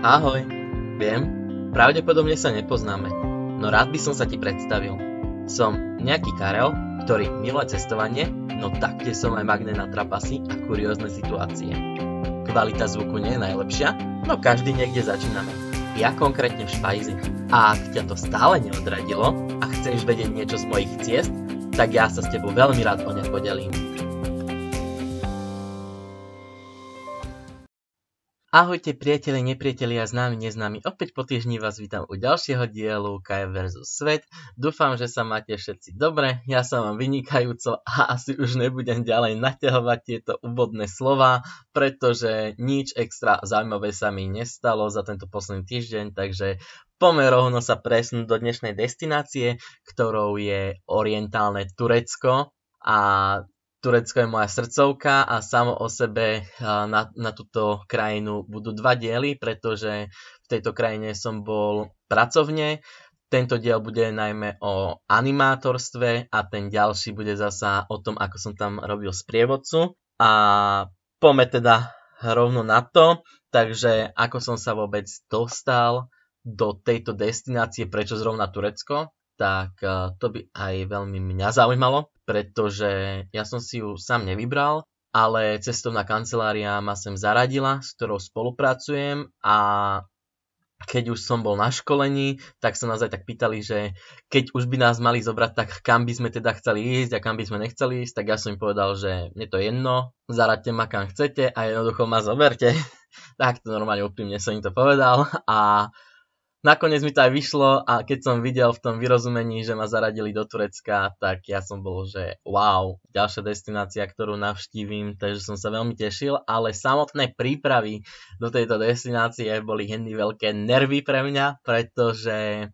Ahoj, viem, pravdepodobne sa nepoznáme, no rád by som sa ti predstavil. Som nejaký Karel, ktorý miluje cestovanie, no taktiež som aj magnet na trapasy a kuriózne situácie. Kvalita zvuku nie je najlepšia, no každý niekde začíname. Ja konkrétne v špajzi. A ak ťa to stále neodradilo a chceš vedieť niečo z mojich ciest, tak ja sa s tebou veľmi rád o ne podelím. Ahojte priatelia, nepriatelia, známi, neznámi. Opäť po týždni vás vítam u ďalšieho dielu KF vs. Svet. Dúfam, že sa máte všetci dobre, ja sa vám vynikajúco a asi už nebudem ďalej naťahovať tieto úvodné slova, pretože nič extra zaujímavé sa mi nestalo za tento posledný týždeň, takže pomer rovno sa presnú do dnešnej destinácie, ktorou je orientálne Turecko a Turecko je moja srdcovka a samo o sebe na, na túto krajinu budú dva diely, pretože v tejto krajine som bol pracovne. Tento diel bude najmä o animátorstve a ten ďalší bude zasa o tom, ako som tam robil sprievodcu. A poďme teda rovno na to. Takže ako som sa vôbec dostal do tejto destinácie, prečo zrovna Turecko? Tak eh, to by aj veľmi mňa zaujímalo, pretože ja som si ju sám nevybral, ale cestovná kancelária ma sem zaradila, s ktorou spolupracujem a keď už som bol na školení, tak sa nás aj tak pýtali, že keď už by nás mali zobrať, tak kam by sme teda chceli ísť a kam by sme nechceli ísť, tak ja som im povedal, že mne to jedno, zaradte ma kam chcete a jednoducho ma zoberte. tak to normálne úprimne som im to povedal a nakoniec mi to aj vyšlo a keď som videl v tom vyrozumení, že ma zaradili do Turecka, tak ja som bol, že wow, ďalšia destinácia, ktorú navštívim, takže som sa veľmi tešil, ale samotné prípravy do tejto destinácie boli hendy veľké nervy pre mňa, pretože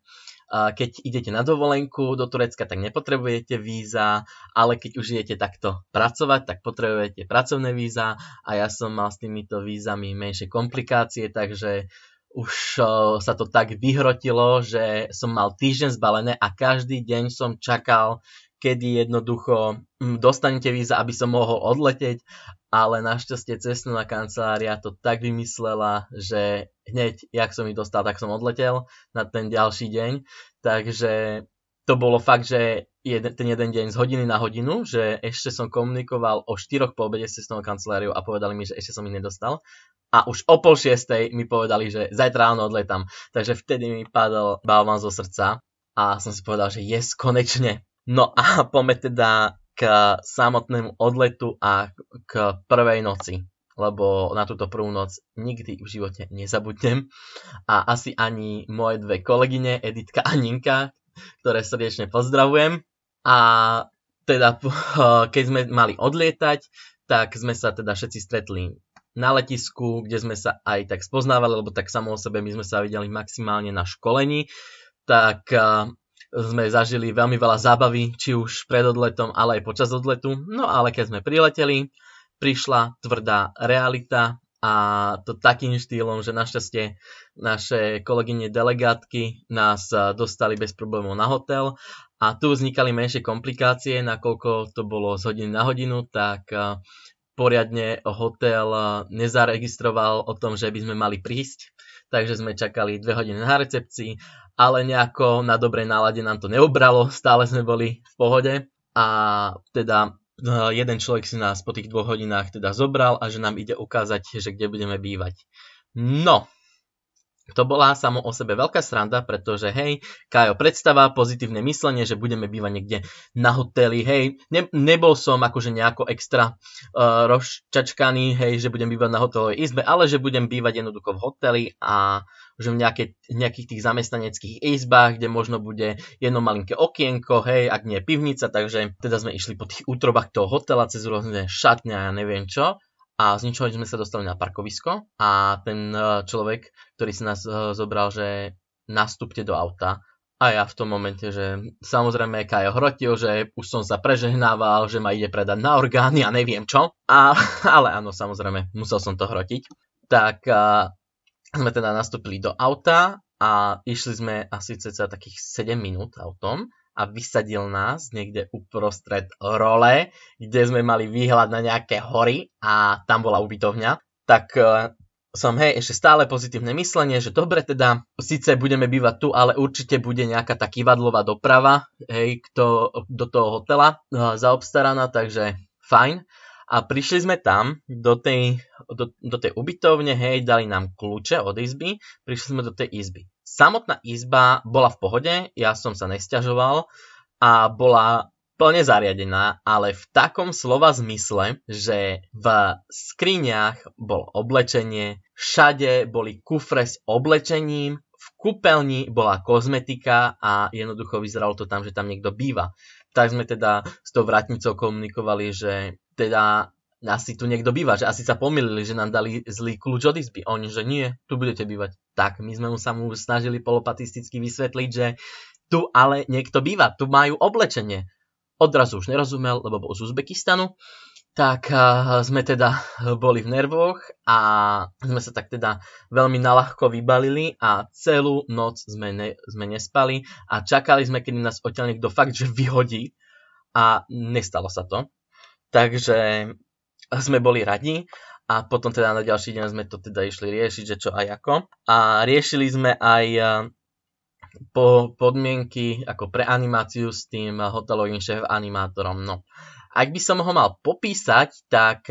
keď idete na dovolenku do Turecka, tak nepotrebujete víza, ale keď už idete takto pracovať, tak potrebujete pracovné víza a ja som mal s týmito vízami menšie komplikácie, takže už sa to tak vyhrotilo, že som mal týždeň zbalené a každý deň som čakal, kedy jednoducho mm, dostanete víza, aby som mohol odleteť, ale našťastie cestná kancelária to tak vymyslela, že hneď, jak som ich dostal, tak som odletel na ten ďalší deň, takže to bolo fakt, že jeden, ten jeden deň z hodiny na hodinu, že ešte som komunikoval o 4 po obede s cestnou kanceláriou a povedali mi, že ešte som ich nedostal a už o pol šiestej mi povedali, že zajtra ráno odletám. Takže vtedy mi padol balvan zo srdca a som si povedal, že yes, konečne. No a poďme teda k samotnému odletu a k prvej noci lebo na túto prvú noc nikdy v živote nezabudnem. A asi ani moje dve kolegyne, Editka a Ninka, ktoré srdečne pozdravujem. A teda, keď sme mali odlietať, tak sme sa teda všetci stretli na letisku, kde sme sa aj tak spoznávali, lebo tak samo o sebe my sme sa videli maximálne na školení, tak sme zažili veľmi veľa zábavy, či už pred odletom, ale aj počas odletu. No ale keď sme prileteli, prišla tvrdá realita a to takým štýlom, že našťastie naše kolegyne delegátky nás dostali bez problémov na hotel a tu vznikali menšie komplikácie, nakoľko to bolo z hodiny na hodinu, tak poriadne hotel nezaregistroval o tom, že by sme mali prísť, takže sme čakali dve hodiny na recepcii, ale nejako na dobrej nálade nám to neobralo, stále sme boli v pohode a teda jeden človek si nás po tých dvoch hodinách teda zobral a že nám ide ukázať, že kde budeme bývať. No, to bola samo o sebe veľká sranda, pretože hej, Kajo predstava, pozitívne myslenie, že budeme bývať niekde na hoteli, hej, ne, nebol som akože nejako extra uh, rozčačkaný, hej, že budem bývať na hotelovej izbe, ale že budem bývať jednoducho v hoteli a že v nejaké, nejakých tých zamestnaneckých izbách, kde možno bude jedno malinké okienko, hej, ak nie pivnica, takže teda sme išli po tých útrobách toho hotela cez rôzne šatne a ja neviem čo a z ničoho sme sa dostali na parkovisko a ten e, človek, ktorý si nás e, zobral, že nastúpte do auta a ja v tom momente, že samozrejme Kajo hrotil, že už som sa prežehnával, že ma ide predať na orgány a neviem čo. A, ale áno, samozrejme, musel som to hrotiť. Tak a, sme teda nastúpili do auta a išli sme asi cca takých 7 minút autom a vysadil nás niekde uprostred role, kde sme mali výhľad na nejaké hory a tam bola ubytovňa. Tak e, som, hej, ešte stále pozitívne myslenie, že dobre teda, síce budeme bývať tu, ale určite bude nejaká tá kývadlová doprava, hej, kto, do toho hotela uh, zaobstaraná, takže fajn. A prišli sme tam, do tej, do, do tej ubytovne, hej, dali nám kľúče od izby, prišli sme do tej izby. Samotná izba bola v pohode, ja som sa nesťažoval a bola plne zariadená, ale v takom slova zmysle, že v skriniach bol oblečenie, všade boli kufre s oblečením, v kúpeľni bola kozmetika a jednoducho vyzeralo to tam, že tam niekto býva. Tak sme teda s tou vratnicou komunikovali, že teda asi tu niekto býva, že asi sa pomýlili, že nám dali zlý kľúč od izby. Oni, že nie, tu budete bývať. Tak, my sme mu sa mu snažili polopatisticky vysvetliť, že tu ale niekto býva, tu majú oblečenie. Odrazu už nerozumel, lebo bol z Uzbekistanu. Tak uh, sme teda boli v nervoch a sme sa tak teda veľmi nalahko vybalili a celú noc sme, ne, sme nespali a čakali sme, kedy nás odtiaľ niekto fakt, že vyhodí a nestalo sa to. Takže sme boli radi a potom teda na ďalší deň sme to teda išli riešiť, že čo aj ako. A riešili sme aj po podmienky ako pre animáciu s tým hotelovým šéf animátorom. No, ak by som ho mal popísať, tak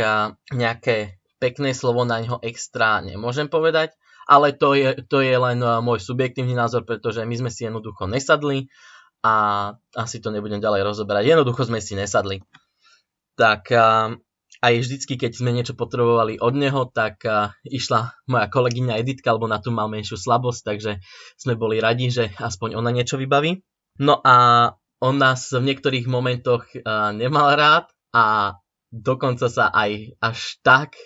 nejaké pekné slovo na ňo extra nemôžem povedať, ale to je, to je len môj subjektívny názor, pretože my sme si jednoducho nesadli a asi to nebudem ďalej rozoberať. Jednoducho sme si nesadli tak aj vždycky, keď sme niečo potrebovali od neho, tak išla moja kolegyňa Editka, alebo na tú mal menšiu slabosť, takže sme boli radi, že aspoň ona niečo vybaví. No a on nás v niektorých momentoch nemal rád a dokonca sa aj až tak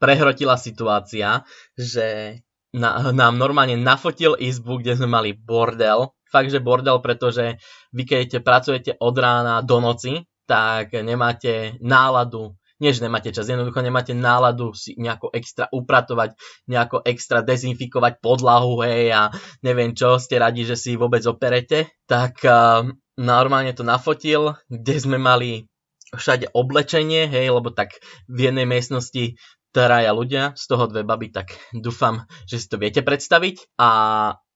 prehrotila situácia, že nám normálne nafotil izbu, kde sme mali bordel. Fakt, že bordel, pretože vy keď pracujete od rána do noci, tak nemáte náladu, nie že nemáte čas, jednoducho nemáte náladu si nejako extra upratovať, nejako extra dezinfikovať podlahu, hej, a neviem čo, ste radi, že si vôbec operete, tak uh, normálne to nafotil, kde sme mali všade oblečenie, hej, lebo tak v jednej miestnosti traja ľudia, z toho dve baby, tak dúfam, že si to viete predstaviť. A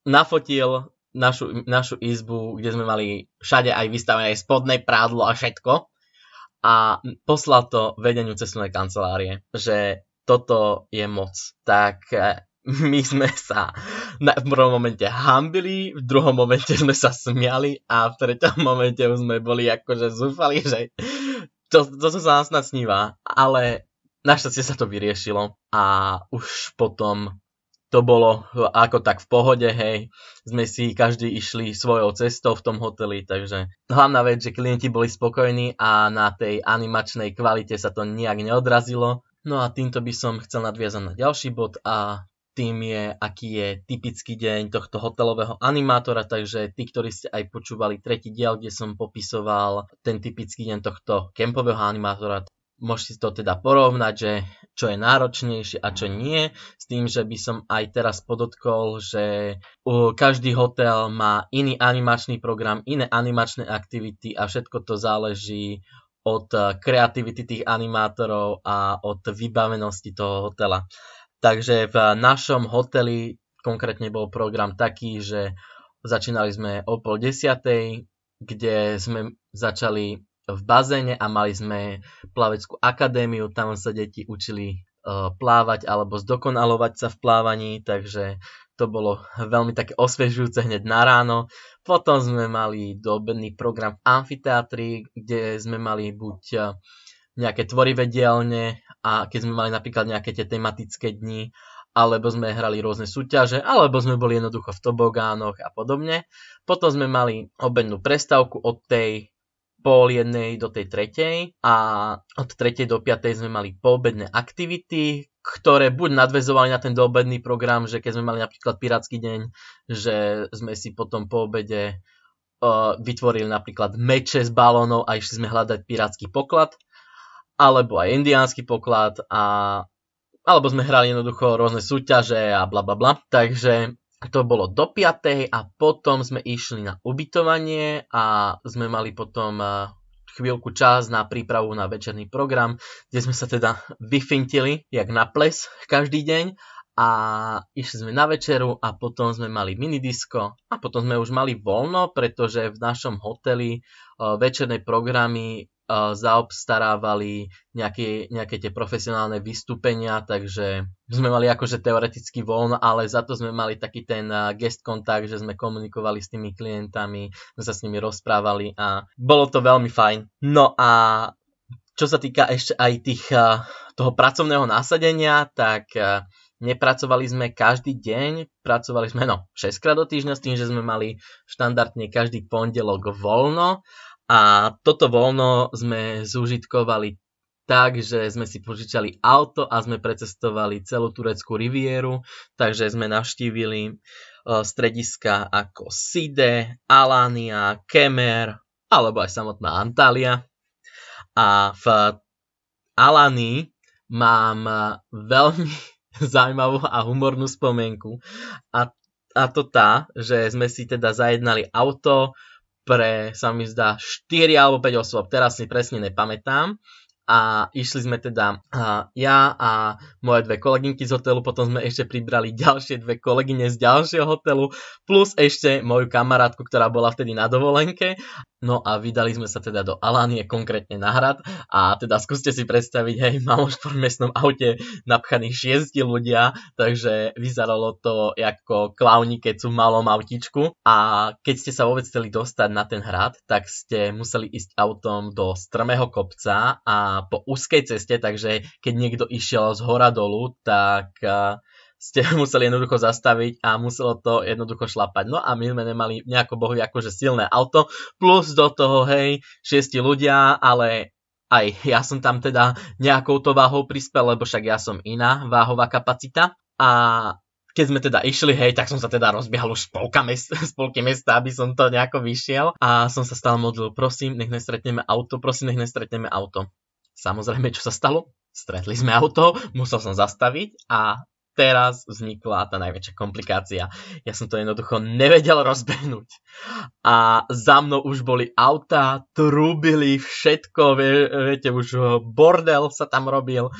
nafotil našu, našu izbu, kde sme mali všade aj vystavené aj spodné prádlo a všetko. A poslal to vedeniu cestovnej kancelárie, že toto je moc. Tak e, my sme sa na, v prvom momente hambili, v druhom momente sme sa smiali a v treťom momente už sme boli akože zúfali, že to, to, sa nás snad. Ale našťastie sa to vyriešilo a už potom to bolo ako tak v pohode, hej. Sme si každý išli svojou cestou v tom hoteli, takže hlavná vec, že klienti boli spokojní a na tej animačnej kvalite sa to nejak neodrazilo. No a týmto by som chcel nadviazať na ďalší bod a tým je, aký je typický deň tohto hotelového animátora, takže tí, ktorí ste aj počúvali tretí diel, kde som popisoval ten typický deň tohto kempového animátora, môžete to teda porovnať, že čo je náročnejšie a čo nie, s tým, že by som aj teraz podotkol, že každý hotel má iný animačný program, iné animačné aktivity a všetko to záleží od kreativity tých animátorov a od vybavenosti toho hotela. Takže v našom hoteli konkrétne bol program taký, že začínali sme o pol desiatej, kde sme začali v bazéne a mali sme plaveckú akadémiu, tam sa deti učili uh, plávať alebo zdokonalovať sa v plávaní, takže to bolo veľmi také osviežujúce hneď na ráno. Potom sme mali doobedný program v amfiteátri, kde sme mali buď uh, nejaké tvorivé dielne a keď sme mali napríklad nejaké tie tematické dni, alebo sme hrali rôzne súťaže, alebo sme boli jednoducho v tobogánoch a podobne. Potom sme mali obednú prestávku od tej pol jednej do tej tretej a od tretej do piatej sme mali poobedné aktivity, ktoré buď nadvezovali na ten doobedný program, že keď sme mali napríklad pirátsky deň, že sme si potom po obede uh, vytvorili napríklad meče z balónov a išli sme hľadať pirátsky poklad, alebo aj indiánsky poklad a alebo sme hrali jednoducho rôzne súťaže a bla bla bla. Takže to bolo do 5. a potom sme išli na ubytovanie a sme mali potom chvíľku čas na prípravu na večerný program, kde sme sa teda vyfintili, jak na ples každý deň a išli sme na večeru a potom sme mali minidisko a potom sme už mali voľno, pretože v našom hoteli uh, večerné programy zaobstarávali nejaké, nejaké tie profesionálne vystúpenia, takže sme mali akože teoreticky voľno, ale za to sme mali taký ten guest kontakt, že sme komunikovali s tými klientami, sme sa s nimi rozprávali a bolo to veľmi fajn. No a čo sa týka ešte aj tých, toho pracovného násadenia, tak nepracovali sme každý deň, pracovali sme no 6 krát do týždňa s tým, že sme mali štandardne každý pondelok voľno a toto voľno sme zúžitkovali tak, že sme si požičali auto a sme precestovali celú tureckú rivieru, takže sme navštívili uh, strediska ako Side, Alania, Kemer alebo aj samotná Antália. A v Alanii mám veľmi zaujímavú a humornú spomienku a, a to tá, že sme si teda zajednali auto, pre, sa mi zdá, 4 alebo 5 osôb, teraz si presne nepamätám. A išli sme teda a ja a moje dve kolegynky z hotelu, potom sme ešte pribrali ďalšie dve kolegyne z ďalšieho hotelu, plus ešte moju kamarátku, ktorá bola vtedy na dovolenke No a vydali sme sa teda do Alánie, konkrétne na hrad. A teda skúste si predstaviť, hej, mám už v mestnom aute napchaných šiesti ľudia, takže vyzeralo to ako klauni, keď sú v malom autičku. A keď ste sa vôbec chceli dostať na ten hrad, tak ste museli ísť autom do strmého kopca a po úzkej ceste, takže keď niekto išiel z hora dolu, tak ste museli jednoducho zastaviť a muselo to jednoducho šlapať. No a my sme nemali nejako bohu akože silné auto, plus do toho, hej, šiesti ľudia, ale aj ja som tam teda nejakou to váhou prispel, lebo však ja som iná váhová kapacita. A keď sme teda išli, hej, tak som sa teda rozbiehal už spolka spolky mesta, aby som to nejako vyšiel. A som sa stále modlil, prosím, nech nestretneme auto, prosím, nech nestretneme auto. Samozrejme, čo sa stalo? Stretli sme auto, musel som zastaviť a teraz vznikla tá najväčšia komplikácia. Ja som to jednoducho nevedel rozbehnúť. A za mnou už boli auta, trúbili, všetko, vie, viete, už bordel sa tam robil.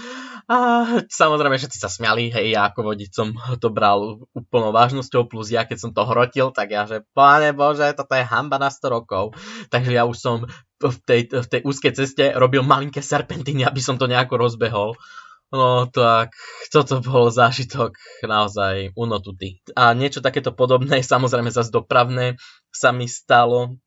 A samozrejme všetci sa smiali, hej, ja ako vodič som to bral úplnou vážnosťou, plus ja keď som to hrotil, tak ja, že páne Bože, toto je hamba na 100 rokov. Takže ja už som v tej, v tej úzkej ceste robil malinké serpentíny, aby som to nejako rozbehol. No tak, toto bol zážitok naozaj unotutý. A niečo takéto podobné, samozrejme zase dopravné, sa mi stalo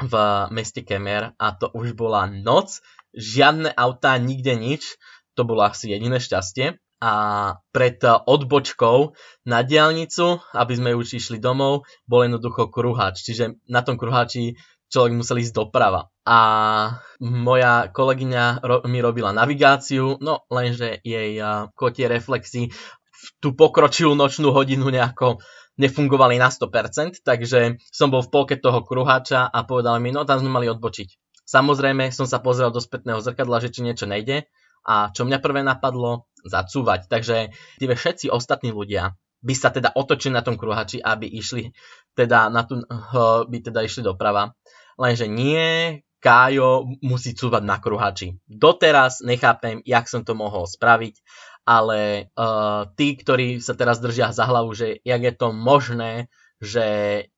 v meste Kemer a to už bola noc, žiadne autá, nikde nič, to bolo asi jediné šťastie. A pred odbočkou na diálnicu, aby sme už išli domov, bol jednoducho kruhač. Čiže na tom kruhači človek musel ísť doprava. A moja kolegyňa ro- mi robila navigáciu, no lenže jej uh, kotie reflexy v tú pokročilú nočnú hodinu nejako nefungovali na 100%, takže som bol v polke toho kruháča a povedal mi, no tam sme mali odbočiť. Samozrejme som sa pozrel do spätného zrkadla, že či niečo nejde a čo mňa prvé napadlo, zacúvať. Takže všetci ostatní ľudia by sa teda otočili na tom kruhači, aby išli teda na tú, by teda išli doprava. Lenže nie, Kájo musí cúvať na kruhači. Doteraz nechápem, jak som to mohol spraviť, ale uh, tí, ktorí sa teraz držia za hlavu, že jak je to možné, že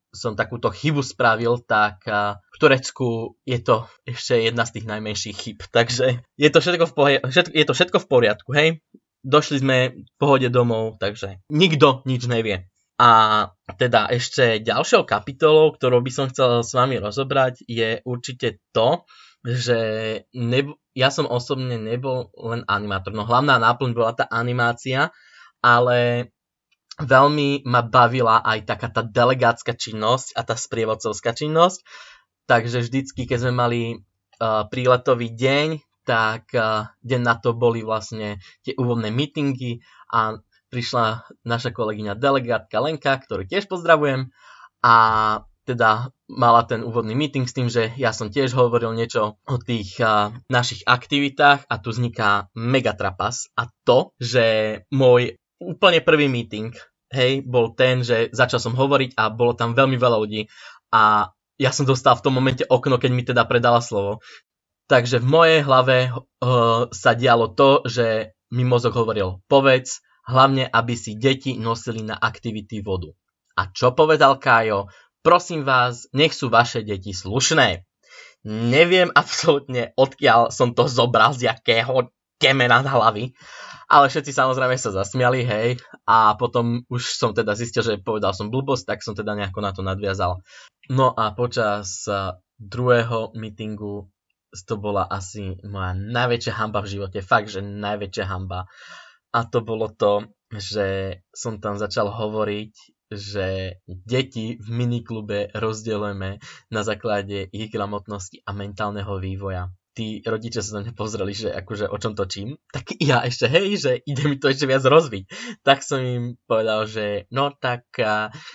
som takúto chybu spravil, tak uh, v Turecku je to ešte jedna z tých najmenších chyb. Takže je to všetko v, pohe- všetko, je to všetko v poriadku, hej? Došli sme v pohode domov, takže nikto nič nevie. A teda ešte ďalšou kapitolou, ktorou by som chcel s vami rozobrať, je určite to, že nebo, ja som osobne nebol len animátor. No hlavná náplň bola tá animácia, ale veľmi ma bavila aj taká tá delegátska činnosť a tá sprievodcovská činnosť. Takže vždycky, keď sme mali uh, príletový deň, tak uh, deň na to boli vlastne tie úvodné meetingy a prišla naša kolegyňa delegátka Lenka, ktorú tiež pozdravujem a teda mala ten úvodný meeting s tým, že ja som tiež hovoril niečo o tých uh, našich aktivitách a tu vzniká mega trapas a to, že môj úplne prvý meeting, hej, bol ten, že začal som hovoriť a bolo tam veľmi veľa ľudí a ja som dostal v tom momente okno, keď mi teda predala slovo. Takže v mojej hlave uh, sa dialo to, že mi mozog hovoril povedz, hlavne aby si deti nosili na aktivity vodu. A čo povedal Kájo? Prosím vás, nech sú vaše deti slušné. Neviem absolútne, odkiaľ som to zobral, z jakého temena na hlavy, ale všetci samozrejme sa zasmiali, hej, a potom už som teda zistil, že povedal som blbosť, tak som teda nejako na to nadviazal. No a počas druhého meetingu to bola asi moja najväčšia hamba v živote, fakt, že najväčšia hamba. A to bolo to, že som tam začal hovoriť, že deti v miniklube rozdielujeme na základe ich gramotnosti a mentálneho vývoja. Tí rodičia sa na mňa pozreli, že akože o čom točím, tak ja ešte hej, že ide mi to ešte viac rozviť. Tak som im povedal, že no tak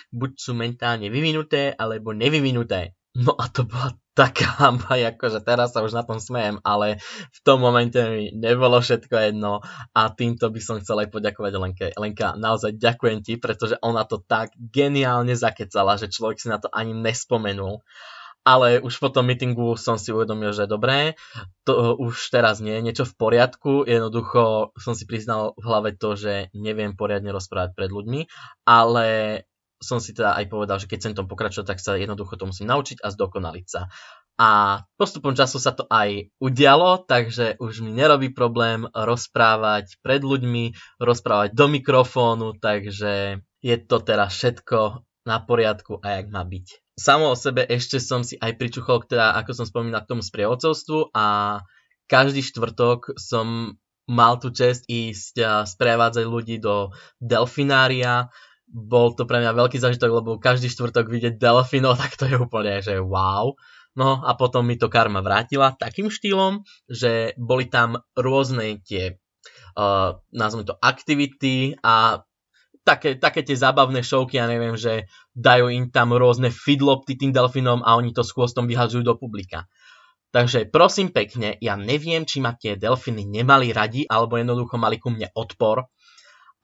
buď sú mentálne vyvinuté, alebo nevyvinuté. No a to bola taká hamba, akože teraz sa už na tom smejem, ale v tom momente mi nebolo všetko jedno a týmto by som chcel aj poďakovať Lenke. Lenka, naozaj ďakujem ti, pretože ona to tak geniálne zakecala, že človek si na to ani nespomenul. Ale už po tom meetingu som si uvedomil, že dobré, to už teraz nie je niečo v poriadku, jednoducho som si priznal v hlave to, že neviem poriadne rozprávať pred ľuďmi, ale som si teda aj povedal, že keď chcem tom pokračovať, tak sa jednoducho to musím naučiť a zdokonaliť sa. A postupom času sa to aj udialo, takže už mi nerobí problém rozprávať pred ľuďmi, rozprávať do mikrofónu, takže je to teraz všetko na poriadku a jak má byť. Samo o sebe ešte som si aj pričuchol, teda ako som spomínal k tomu sprievodcovstvu a každý štvrtok som mal tu čest ísť a sprevádzať ľudí do delfinária, bol to pre mňa veľký zažitok, lebo každý štvrtok vidieť delfínov, tak to je úplne, že wow. No a potom mi to karma vrátila takým štýlom, že boli tam rôzne tie, uh, nazvime to, aktivity a také, také tie zábavné šovky, ja neviem, že dajú im tam rôzne fidlopty tým delfínom a oni to s chvostom vyhadzujú do publika. Takže prosím pekne, ja neviem, či ma tie delfíny nemali radi, alebo jednoducho mali ku mne odpor,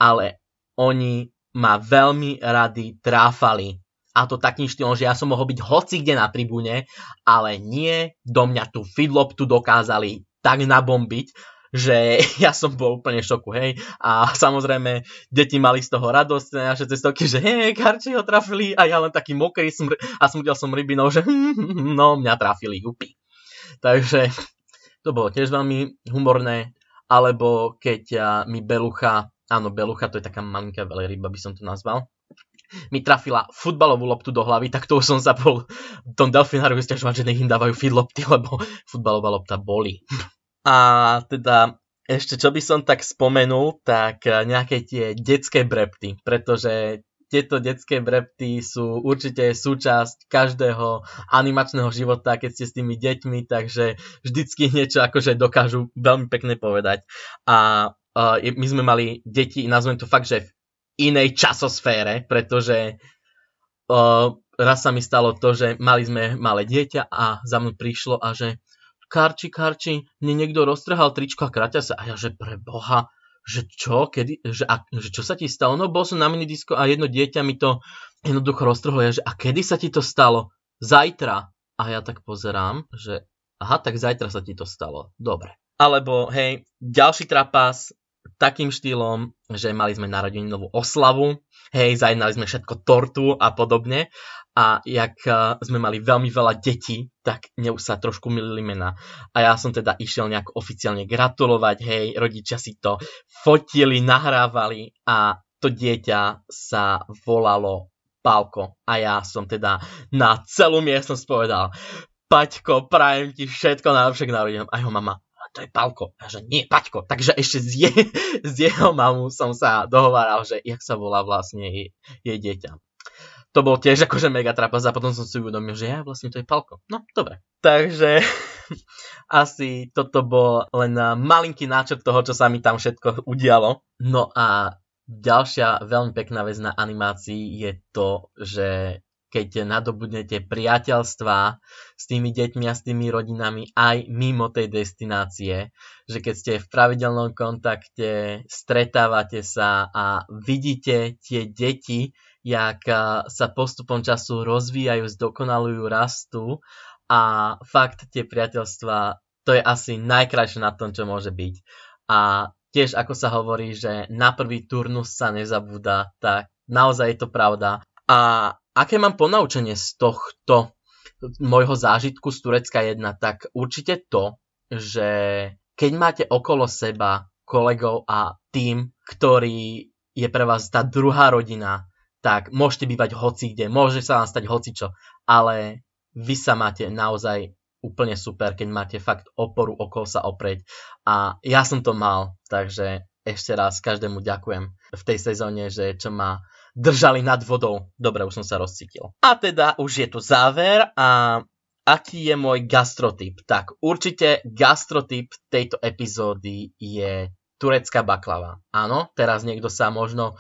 ale oni ma veľmi rady tráfali. A to takým štýlom, že ja som mohol byť hoci kde na tribúne, ale nie do mňa tú fidloptu dokázali tak nabombiť, že ja som bol úplne v šoku, hej. A samozrejme, deti mali z toho radosť, naše cestovky, že hej, karči ho trafili a ja len taký mokrý som, a smudil som rybinou, že no, mňa trafili, upy. Takže to bolo tiež veľmi humorné, alebo keď mi Belucha áno, Belucha, to je taká malinká veľryba, by som to nazval, mi trafila futbalovú loptu do hlavy, tak to už som sa bol v tom delfináru stiažovať, že nech im dávajú feed lopty, lebo futbalová lopta boli. A teda ešte čo by som tak spomenul, tak nejaké tie detské brepty, pretože tieto detské brepty sú určite súčasť každého animačného života, keď ste s tými deťmi, takže vždycky niečo akože dokážu veľmi pekne povedať. A uh, my sme mali deti, nazvem to fakt, že v inej časosfére, pretože uh, raz sa mi stalo to, že mali sme malé dieťa a za mnou prišlo a že Karči, Karči, mne niekto roztrhal tričko a kraťa sa. A ja, že pre Boha, že čo, kedy, že, a, že čo sa ti stalo? No bol som na minidisko a jedno dieťa mi to jednoducho roztrhlo. Ja, že a kedy sa ti to stalo? Zajtra. A ja tak pozerám, že aha, tak zajtra sa ti to stalo. Dobre. Alebo hej, ďalší trapas, takým štýlom, že mali sme narodeninovú oslavu, hej, zajednali sme všetko tortu a podobne. A jak uh, sme mali veľmi veľa detí, tak mne už sa trošku milili mena. A ja som teda išiel nejak oficiálne gratulovať, hej, rodičia si to fotili, nahrávali a to dieťa sa volalo Pálko. A ja som teda na celú miestnosť povedal, Paťko, prajem ti všetko najlepšie k narodenom. A jeho mama, to je Palko. A že nie, Paťko. Takže ešte z, je, z jeho mamu som sa dohováral, že jak sa volá vlastne jej, jej dieťa. To bol tiež akože mega trapas a potom som si uvedomil, že ja vlastne to je Palko. No, dobre. Takže asi toto bol len malinký náčrt toho, čo sa mi tam všetko udialo. No a ďalšia veľmi pekná vec na animácii je to, že keď nadobudnete priateľstva s tými deťmi a s tými rodinami aj mimo tej destinácie, že keď ste v pravidelnom kontakte, stretávate sa a vidíte tie deti, jak sa postupom času rozvíjajú, zdokonalujú, rastú a fakt tie priateľstva, to je asi najkrajšie na tom, čo môže byť. A tiež ako sa hovorí, že na prvý turnus sa nezabúda, tak naozaj je to pravda. A aké mám ponaučenie z tohto môjho zážitku z Turecka 1, tak určite to, že keď máte okolo seba kolegov a tým, ktorý je pre vás tá druhá rodina, tak môžete bývať hoci kde, môže sa vám stať hocičo, ale vy sa máte naozaj úplne super, keď máte fakt oporu okolo sa oprieť. A ja som to mal, takže ešte raz každému ďakujem v tej sezóne, že čo ma držali nad vodou. Dobre, už som sa rozcítil. A teda už je tu záver a aký je môj gastrotyp? Tak určite gastrotyp tejto epizódy je turecká baklava. Áno, teraz niekto sa možno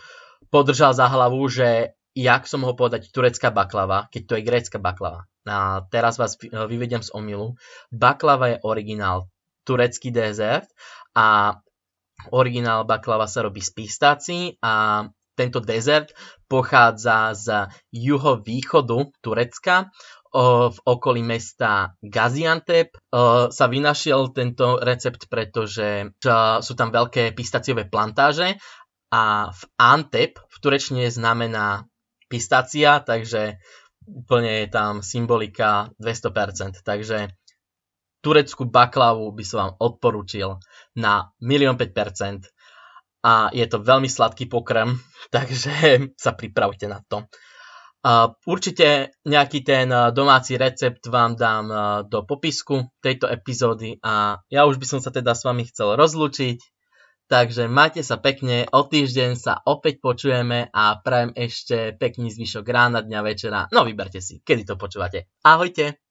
podržal za hlavu, že jak som mohol povedať turecká baklava, keď to je grécka baklava. A teraz vás vyvedem z omilu. Baklava je originál turecký dezert a originál baklava sa robí z pistácií a tento dezert pochádza z juhovýchodu Turecka, v okolí mesta Gaziantep sa vynašiel tento recept, pretože sú tam veľké pistáciové plantáže a v Antep v turečne znamená pistácia, takže úplne je tam symbolika 200%. Takže tureckú baklavu by som vám odporučil na 1 5% a je to veľmi sladký pokrm, takže sa pripravte na to. Určite nejaký ten domáci recept vám dám do popisku tejto epizódy a ja už by som sa teda s vami chcel rozlúčiť. Takže majte sa pekne, o týždeň sa opäť počujeme a prajem ešte pekný zvyšok rána, dňa, večera. No vyberte si, kedy to počúvate. Ahojte!